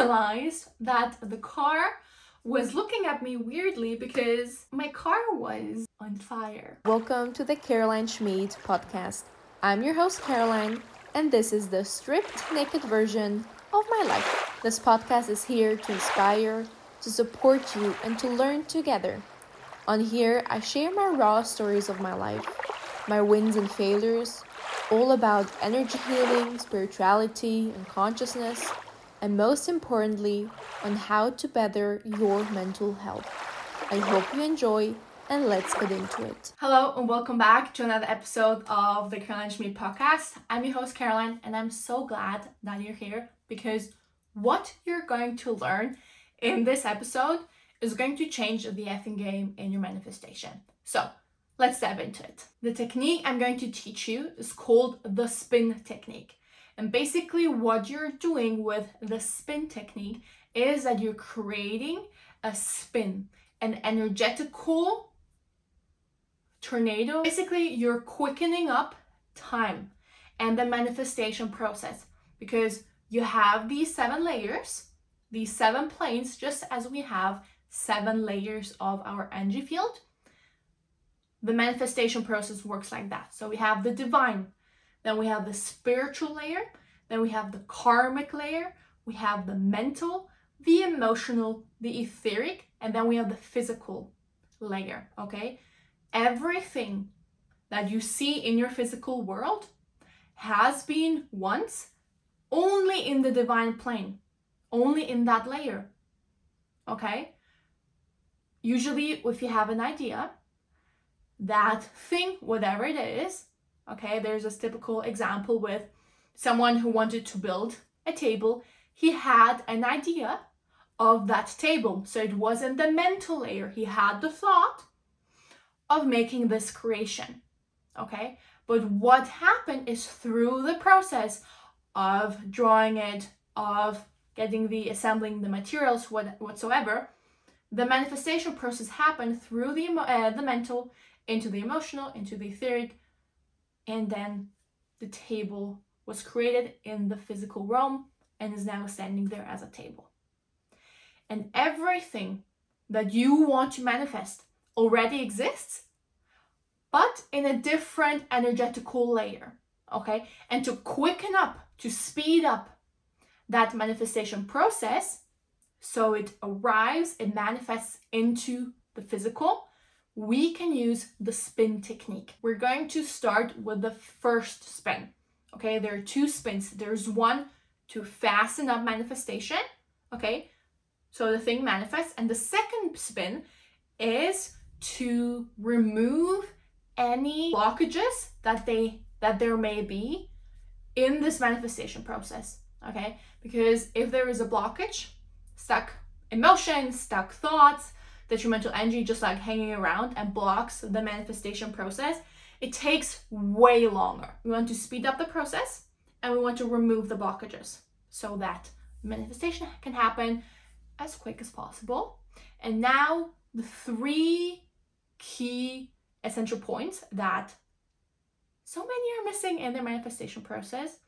realized that the car was looking at me weirdly because my car was on fire. Welcome to the Caroline Schmid podcast. I'm your host, Caroline, and this is the stripped naked version of my life. This podcast is here to inspire, to support you, and to learn together. On here, I share my raw stories of my life, my wins and failures, all about energy healing, spirituality, and consciousness and most importantly, on how to better your mental health. I hope you enjoy and let's get into it. Hello and welcome back to another episode of the Caroline Schmid podcast. I'm your host Caroline and I'm so glad that you're here because what you're going to learn in this episode is going to change the effing game in your manifestation. So let's dive into it. The technique I'm going to teach you is called the spin technique. And basically, what you're doing with the spin technique is that you're creating a spin, an energetical tornado. Basically, you're quickening up time and the manifestation process because you have these seven layers, these seven planes, just as we have seven layers of our energy field. The manifestation process works like that. So we have the divine, then we have the spiritual layer. Then we have the karmic layer. We have the mental, the emotional, the etheric, and then we have the physical layer. Okay. Everything that you see in your physical world has been once only in the divine plane, only in that layer. Okay? Usually, if you have an idea, that thing, whatever it is, Okay, there's a typical example with someone who wanted to build a table. He had an idea of that table. So it wasn't the mental layer. He had the thought of making this creation. Okay, but what happened is through the process of drawing it, of getting the assembling the materials what, whatsoever, the manifestation process happened through the uh, the mental into the emotional, into the etheric, and then the table was created in the physical realm and is now standing there as a table. And everything that you want to manifest already exists, but in a different energetical layer. Okay? And to quicken up, to speed up that manifestation process so it arrives, it manifests into the physical, we can use the spin technique. We're going to start with the first spin. Okay, there are two spins. There's one to fasten up manifestation. Okay, so the thing manifests, and the second spin is to remove any blockages that they that there may be in this manifestation process. Okay, because if there is a blockage, stuck emotions, stuck thoughts, detrimental energy just like hanging around and blocks the manifestation process, it takes way longer. We want to speed up the process and we want to remove the blockages so that manifestation can happen as quick as possible. And now, the three key essential points that so many are missing in their manifestation process,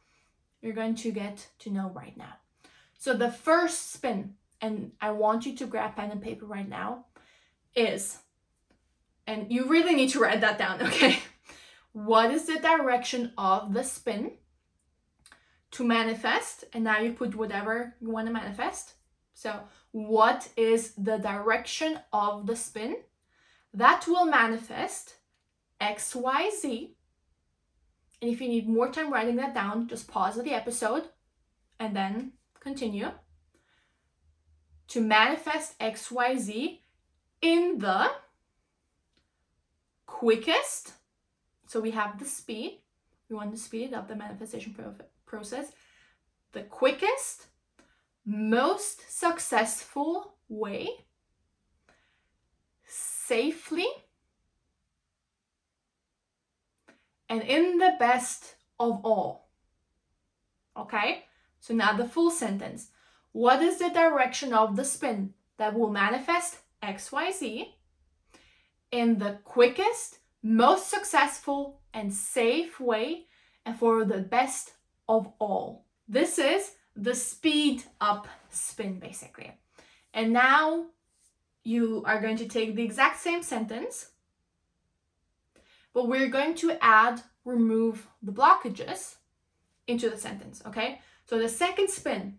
you're going to get to know right now. So, the first spin, and I want you to grab pen and paper right now, is, and you really need to write that down, okay? What is the direction of the spin to manifest? And now you put whatever you want to manifest. So, what is the direction of the spin that will manifest XYZ? And if you need more time writing that down, just pause the episode and then continue. To manifest XYZ, in the quickest, so we have the speed, we want to speed up the manifestation pro- process, the quickest, most successful way, safely, and in the best of all. Okay? So now the full sentence. What is the direction of the spin that will manifest XYZ in the quickest, most successful, and safe way and for the best of all. This is the speed up spin basically. And now you are going to take the exact same sentence, but we're going to add remove the blockages into the sentence, okay? So the second spin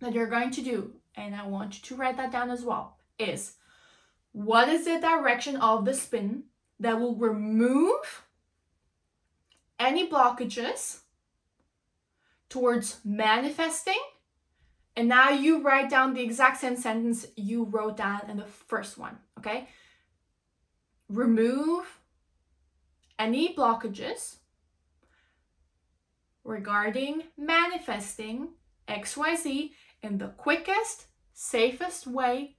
that you're going to do, and I want you to write that down as well, is what is the direction of the spin that will remove any blockages towards manifesting. And now you write down the exact same sentence you wrote down in the first one, okay? Remove any blockages regarding manifesting XYZ in the quickest, safest way,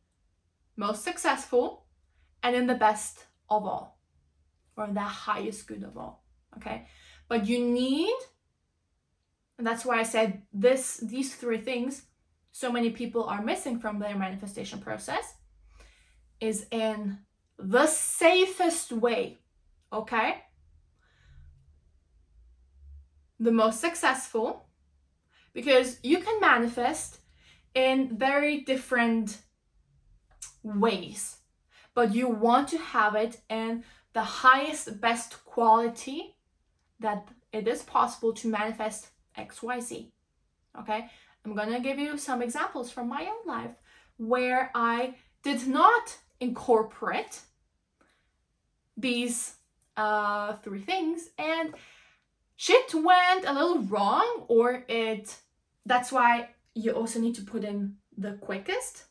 most successful, and in the best of all, or the highest good of all. Okay? But you need, and that's why I said this these three things so many people are missing from their manifestation process is in the safest way. Okay? the most successful because you can manifest in very different ways, but you want to have it in the highest, best quality that it is possible to manifest XYZ. Okay, I'm gonna give you some examples from my own life where I did not incorporate these uh, three things and shit went a little wrong or it that's why you also need to put in the quickest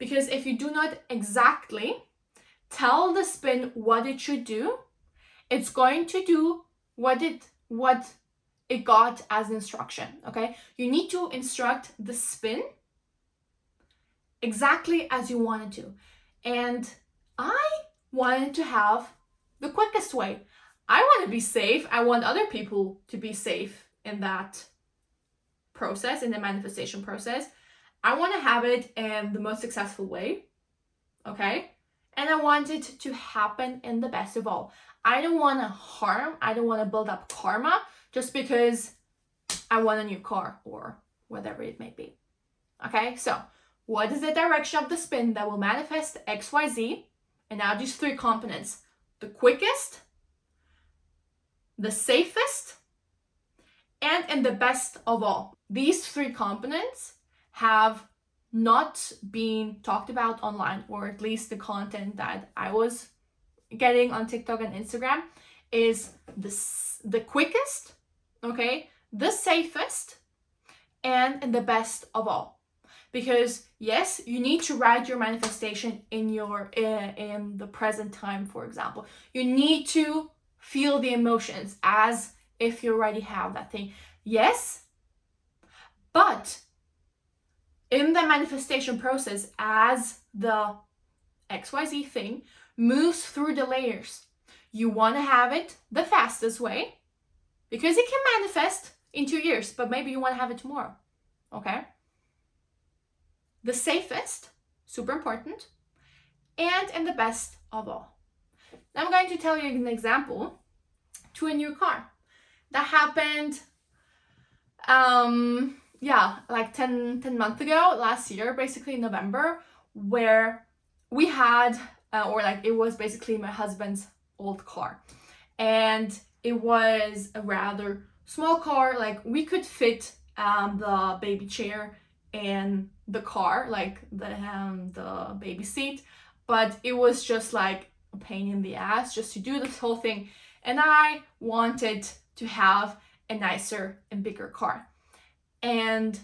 because if you do not exactly tell the spin what it should do it's going to do what it what it got as instruction okay you need to instruct the spin exactly as you wanted to and i wanted to have the quickest way I want to be safe. I want other people to be safe in that process, in the manifestation process. I want to have it in the most successful way. Okay? And I want it to happen in the best of all. I don't want to harm, I don't want to build up karma just because I want a new car or whatever it may be. Okay? So, what is the direction of the spin that will manifest XYZ? And now these three components the quickest, the safest, and in the best of all. These three components have not been talked about online, or at least the content that I was getting on TikTok and Instagram is the, the quickest, okay, the safest, and the best of all. Because yes, you need to write your manifestation in your uh, in the present time, for example. You need to feel the emotions as if you already have that thing. Yes, but in the manifestation process, as the XYZ thing moves through the layers, you want to have it the fastest way because it can manifest in two years, but maybe you want to have it tomorrow. Okay? The safest, super important, and in the best of all. Now I'm going to tell you an example to a new car. That happened, um, yeah, like 10, 10 months ago, last year, basically in November, where we had, uh, or like it was basically my husband's old car. And it was a rather small car, like we could fit um, the baby chair in the car, like the um, the baby seat, but it was just like a pain in the ass just to do this whole thing and I wanted to have a nicer and bigger car. And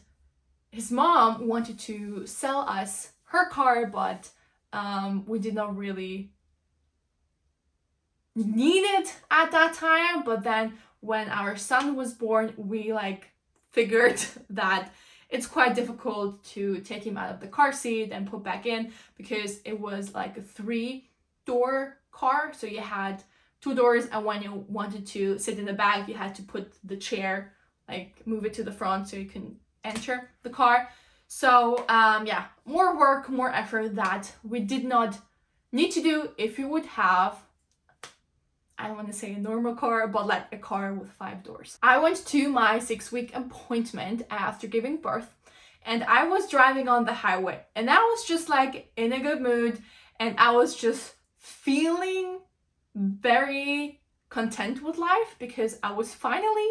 his mom wanted to sell us her car, but um, we did not really need it at that time. But then when our son was born, we like figured that it's quite difficult to take him out of the car seat and put back in because it was like a three door car. So you had two doors and when you wanted to sit in the back you had to put the chair like move it to the front so you can enter the car so um yeah more work more effort that we did not need to do if you would have I don't want to say a normal car, but like a car with five doors. I went to my six week appointment after giving birth and I was driving on the highway and I was just like in a good mood and I was just feeling very content with life because I was finally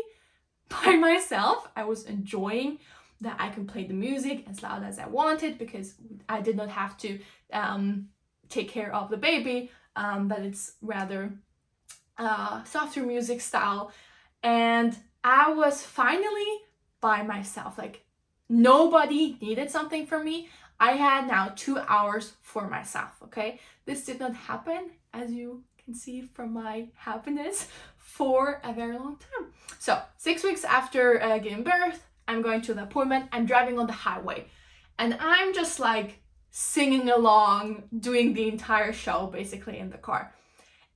by myself. I was enjoying that I can play the music as loud as I wanted because I did not have to um, take care of the baby, um, but it's rather uh, softer music style. And I was finally by myself. Like nobody needed something from me. I had now two hours for myself. Okay, this did not happen as you can see from my happiness for a very long time. So six weeks after uh, giving birth, I'm going to the appointment. I'm driving on the highway, and I'm just like singing along, doing the entire show basically in the car.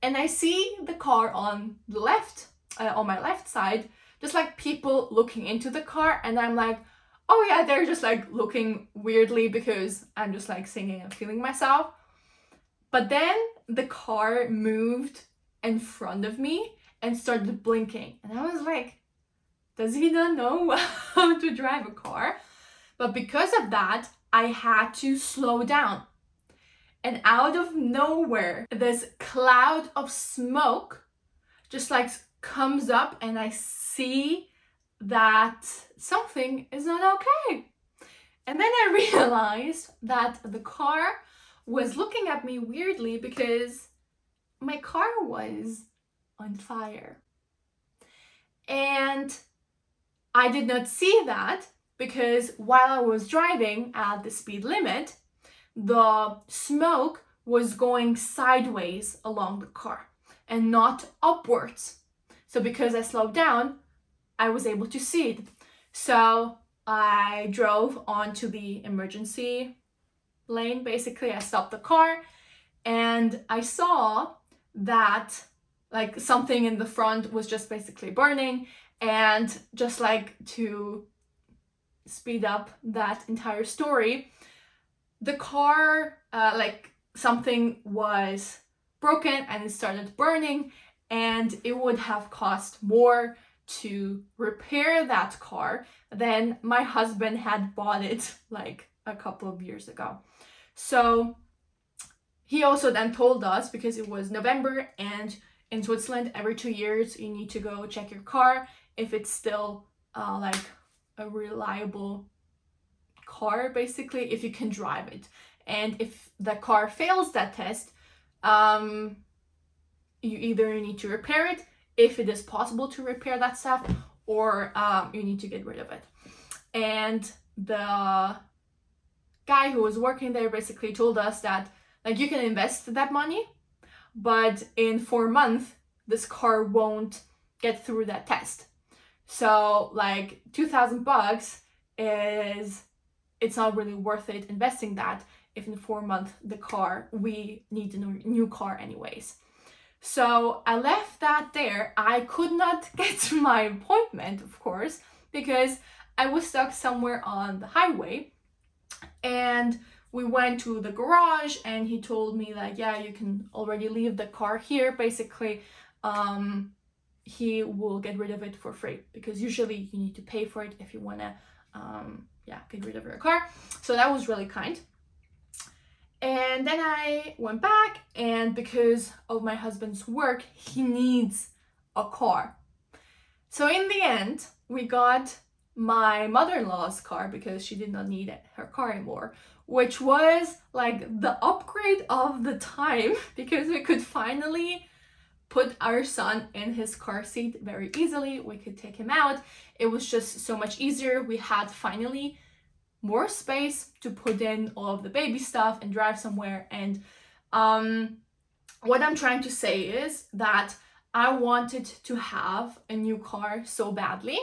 And I see the car on the left, uh, on my left side, just like people looking into the car, and I'm like, oh yeah, they're just like looking weirdly because I'm just like singing and feeling myself. But then the car moved in front of me and started blinking. And I was like, does he not know how to drive a car? But because of that, I had to slow down. And out of nowhere, this cloud of smoke just like comes up, and I see that something is not okay. And then I realized that the car was looking at me weirdly because my car was on fire. And I did not see that because while I was driving at the speed limit, the smoke was going sideways along the car and not upwards. So because I slowed down, I was able to see it. So I drove onto the emergency lane. Basically, I stopped the car and I saw that like something in the front was just basically burning and just like to speed up that entire story the car uh, like something was broken and it started burning and it would have cost more to repair that car than my husband had bought it like a couple of years ago. So he also then told us because it was November and in Switzerland every two years you need to go check your car if it's still uh, like a reliable car basically if you can drive it. And if the car fails that test um, you either need to repair it if it is possible to repair that stuff or um, you need to get rid of it. And the guy who was working there basically told us that like you can invest that money but in four months this car won't get through that test. So like 2000 bucks is it's not really worth it investing that if in four months the car we need a new car anyways. So i left that there. I could not get to my appointment of course because i was stuck somewhere on the highway. And we went to the garage and he told me that yeah you can already leave the car here. Basically um he will get rid of it for free because usually you need to pay for it if you want to um yeah get rid of your car. So that was really kind. And then i went back and because of my husband's work he needs a car. So in the end we got my mother-in-law's car because she did not need it, her car anymore which was like the upgrade of the time because we could finally put our son in his car seat very easily. We could take him out. It was just so much easier. We had finally more space to put in all of the baby stuff and drive somewhere. And um what i'm trying to say is that i wanted to have a new car so badly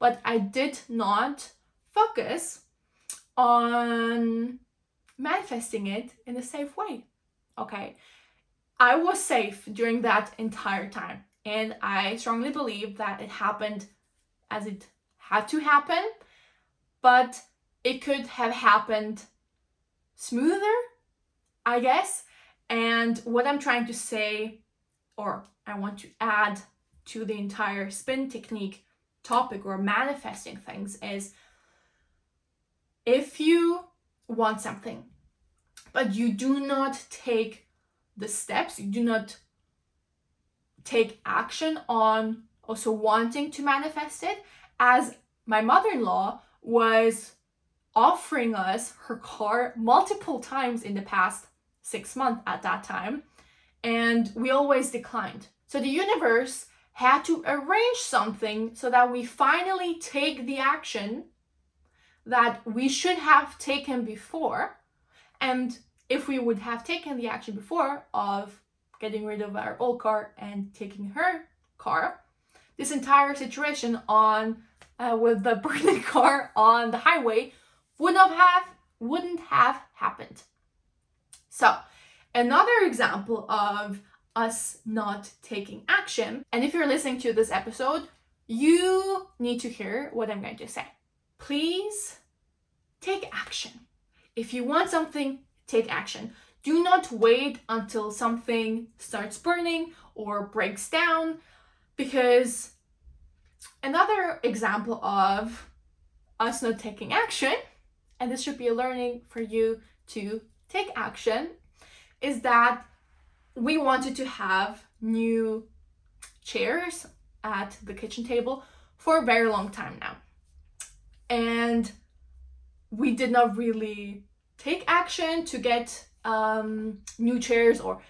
but I did not focus on manifesting it in a safe way. Okay. I was safe during that entire time, and I strongly believe that it happened as it had to happen, but it could have happened smoother, I guess. And what I'm trying to say or I want to add to the entire spin technique topic or manifesting things is if you want something, but you do not take the steps, you do not take action on also wanting to manifest it, as my mother in law was offering us her car multiple times in the past six months at that time, and we always declined. So the universe had to arrange something so that we finally take the action that we should have taken before. And if we would have taken the action before of getting rid of our old car and taking her car, this entire situation on uh, with the burning car on the highway would not have wouldn't have happened. So, another example of us not taking action, and if you're listening to this episode, you need to hear what I'm going to say. Please take action. If you want something, take action. Do not wait until something starts burning or breaks down because another example of us not taking action, and this should be a learning for you to take action, is that we wanted to have new chairs at the kitchen table for a very long time now. And we did not really take action to get um, new chairs or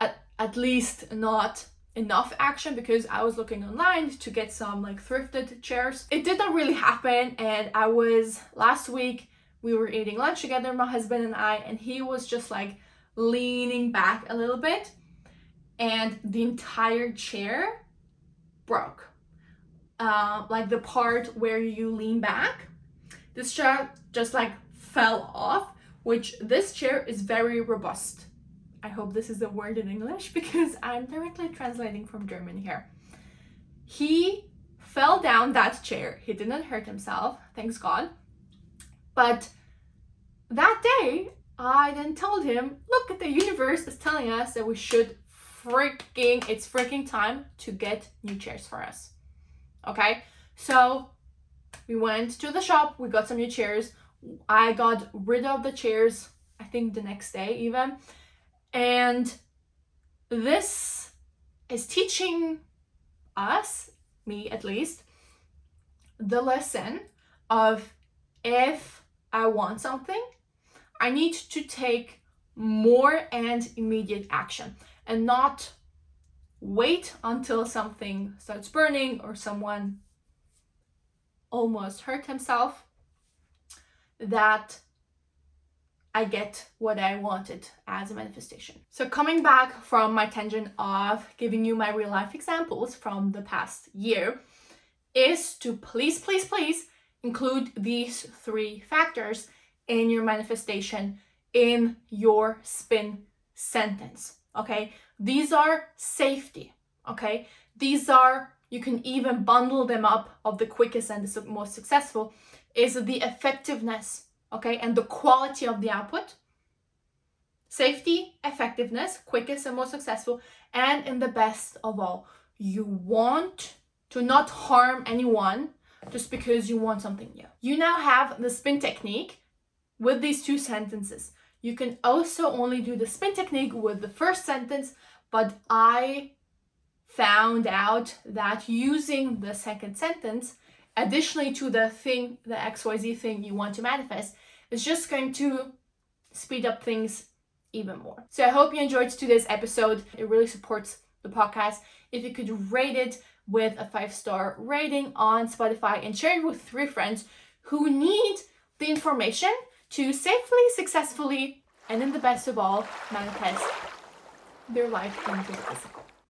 at, at least not enough action because I was looking online to get some like thrifted chairs. It did not really happen and I was last week we were eating lunch together my husband and I and he was just like leaning back a little bit and the entire chair broke. Uh, like the part where you lean back, this chair just like fell off, which this chair is very robust. I hope this is a word in English because I'm directly translating from German here. He fell down that chair. He did not hurt himself, thanks God. But that day, I then told him, look, the universe is telling us that we should freaking, it's freaking time to get new chairs for us. Okay, so we went to the shop, we got some new chairs. I got rid of the chairs, I think the next day even. And this is teaching us, me at least, the lesson of if I want something, I need to take more and immediate action and not wait until something starts burning or someone almost hurt himself that I get what I wanted as a manifestation. So, coming back from my tangent of giving you my real life examples from the past year, is to please, please, please include these three factors in your manifestation in your spin sentence. Okay, these are safety. Okay, these are you can even bundle them up of the quickest and the most successful is the effectiveness okay and the quality of the output safety effectiveness quickest and most successful and in the best of all you want to not harm anyone just because you want something new you now have the spin technique with these two sentences. You can also only do the spin technique with the first sentence, but I found out that using the second sentence, additionally to the thing, the XYZ thing you want to manifest, is just going to speed up things even more. So I hope you enjoyed today's episode. It really supports the podcast. If you could rate it with a five star rating on Spotify and share it with three friends who need the information to safely, successfully, and in the best of all, manifest their life into physical.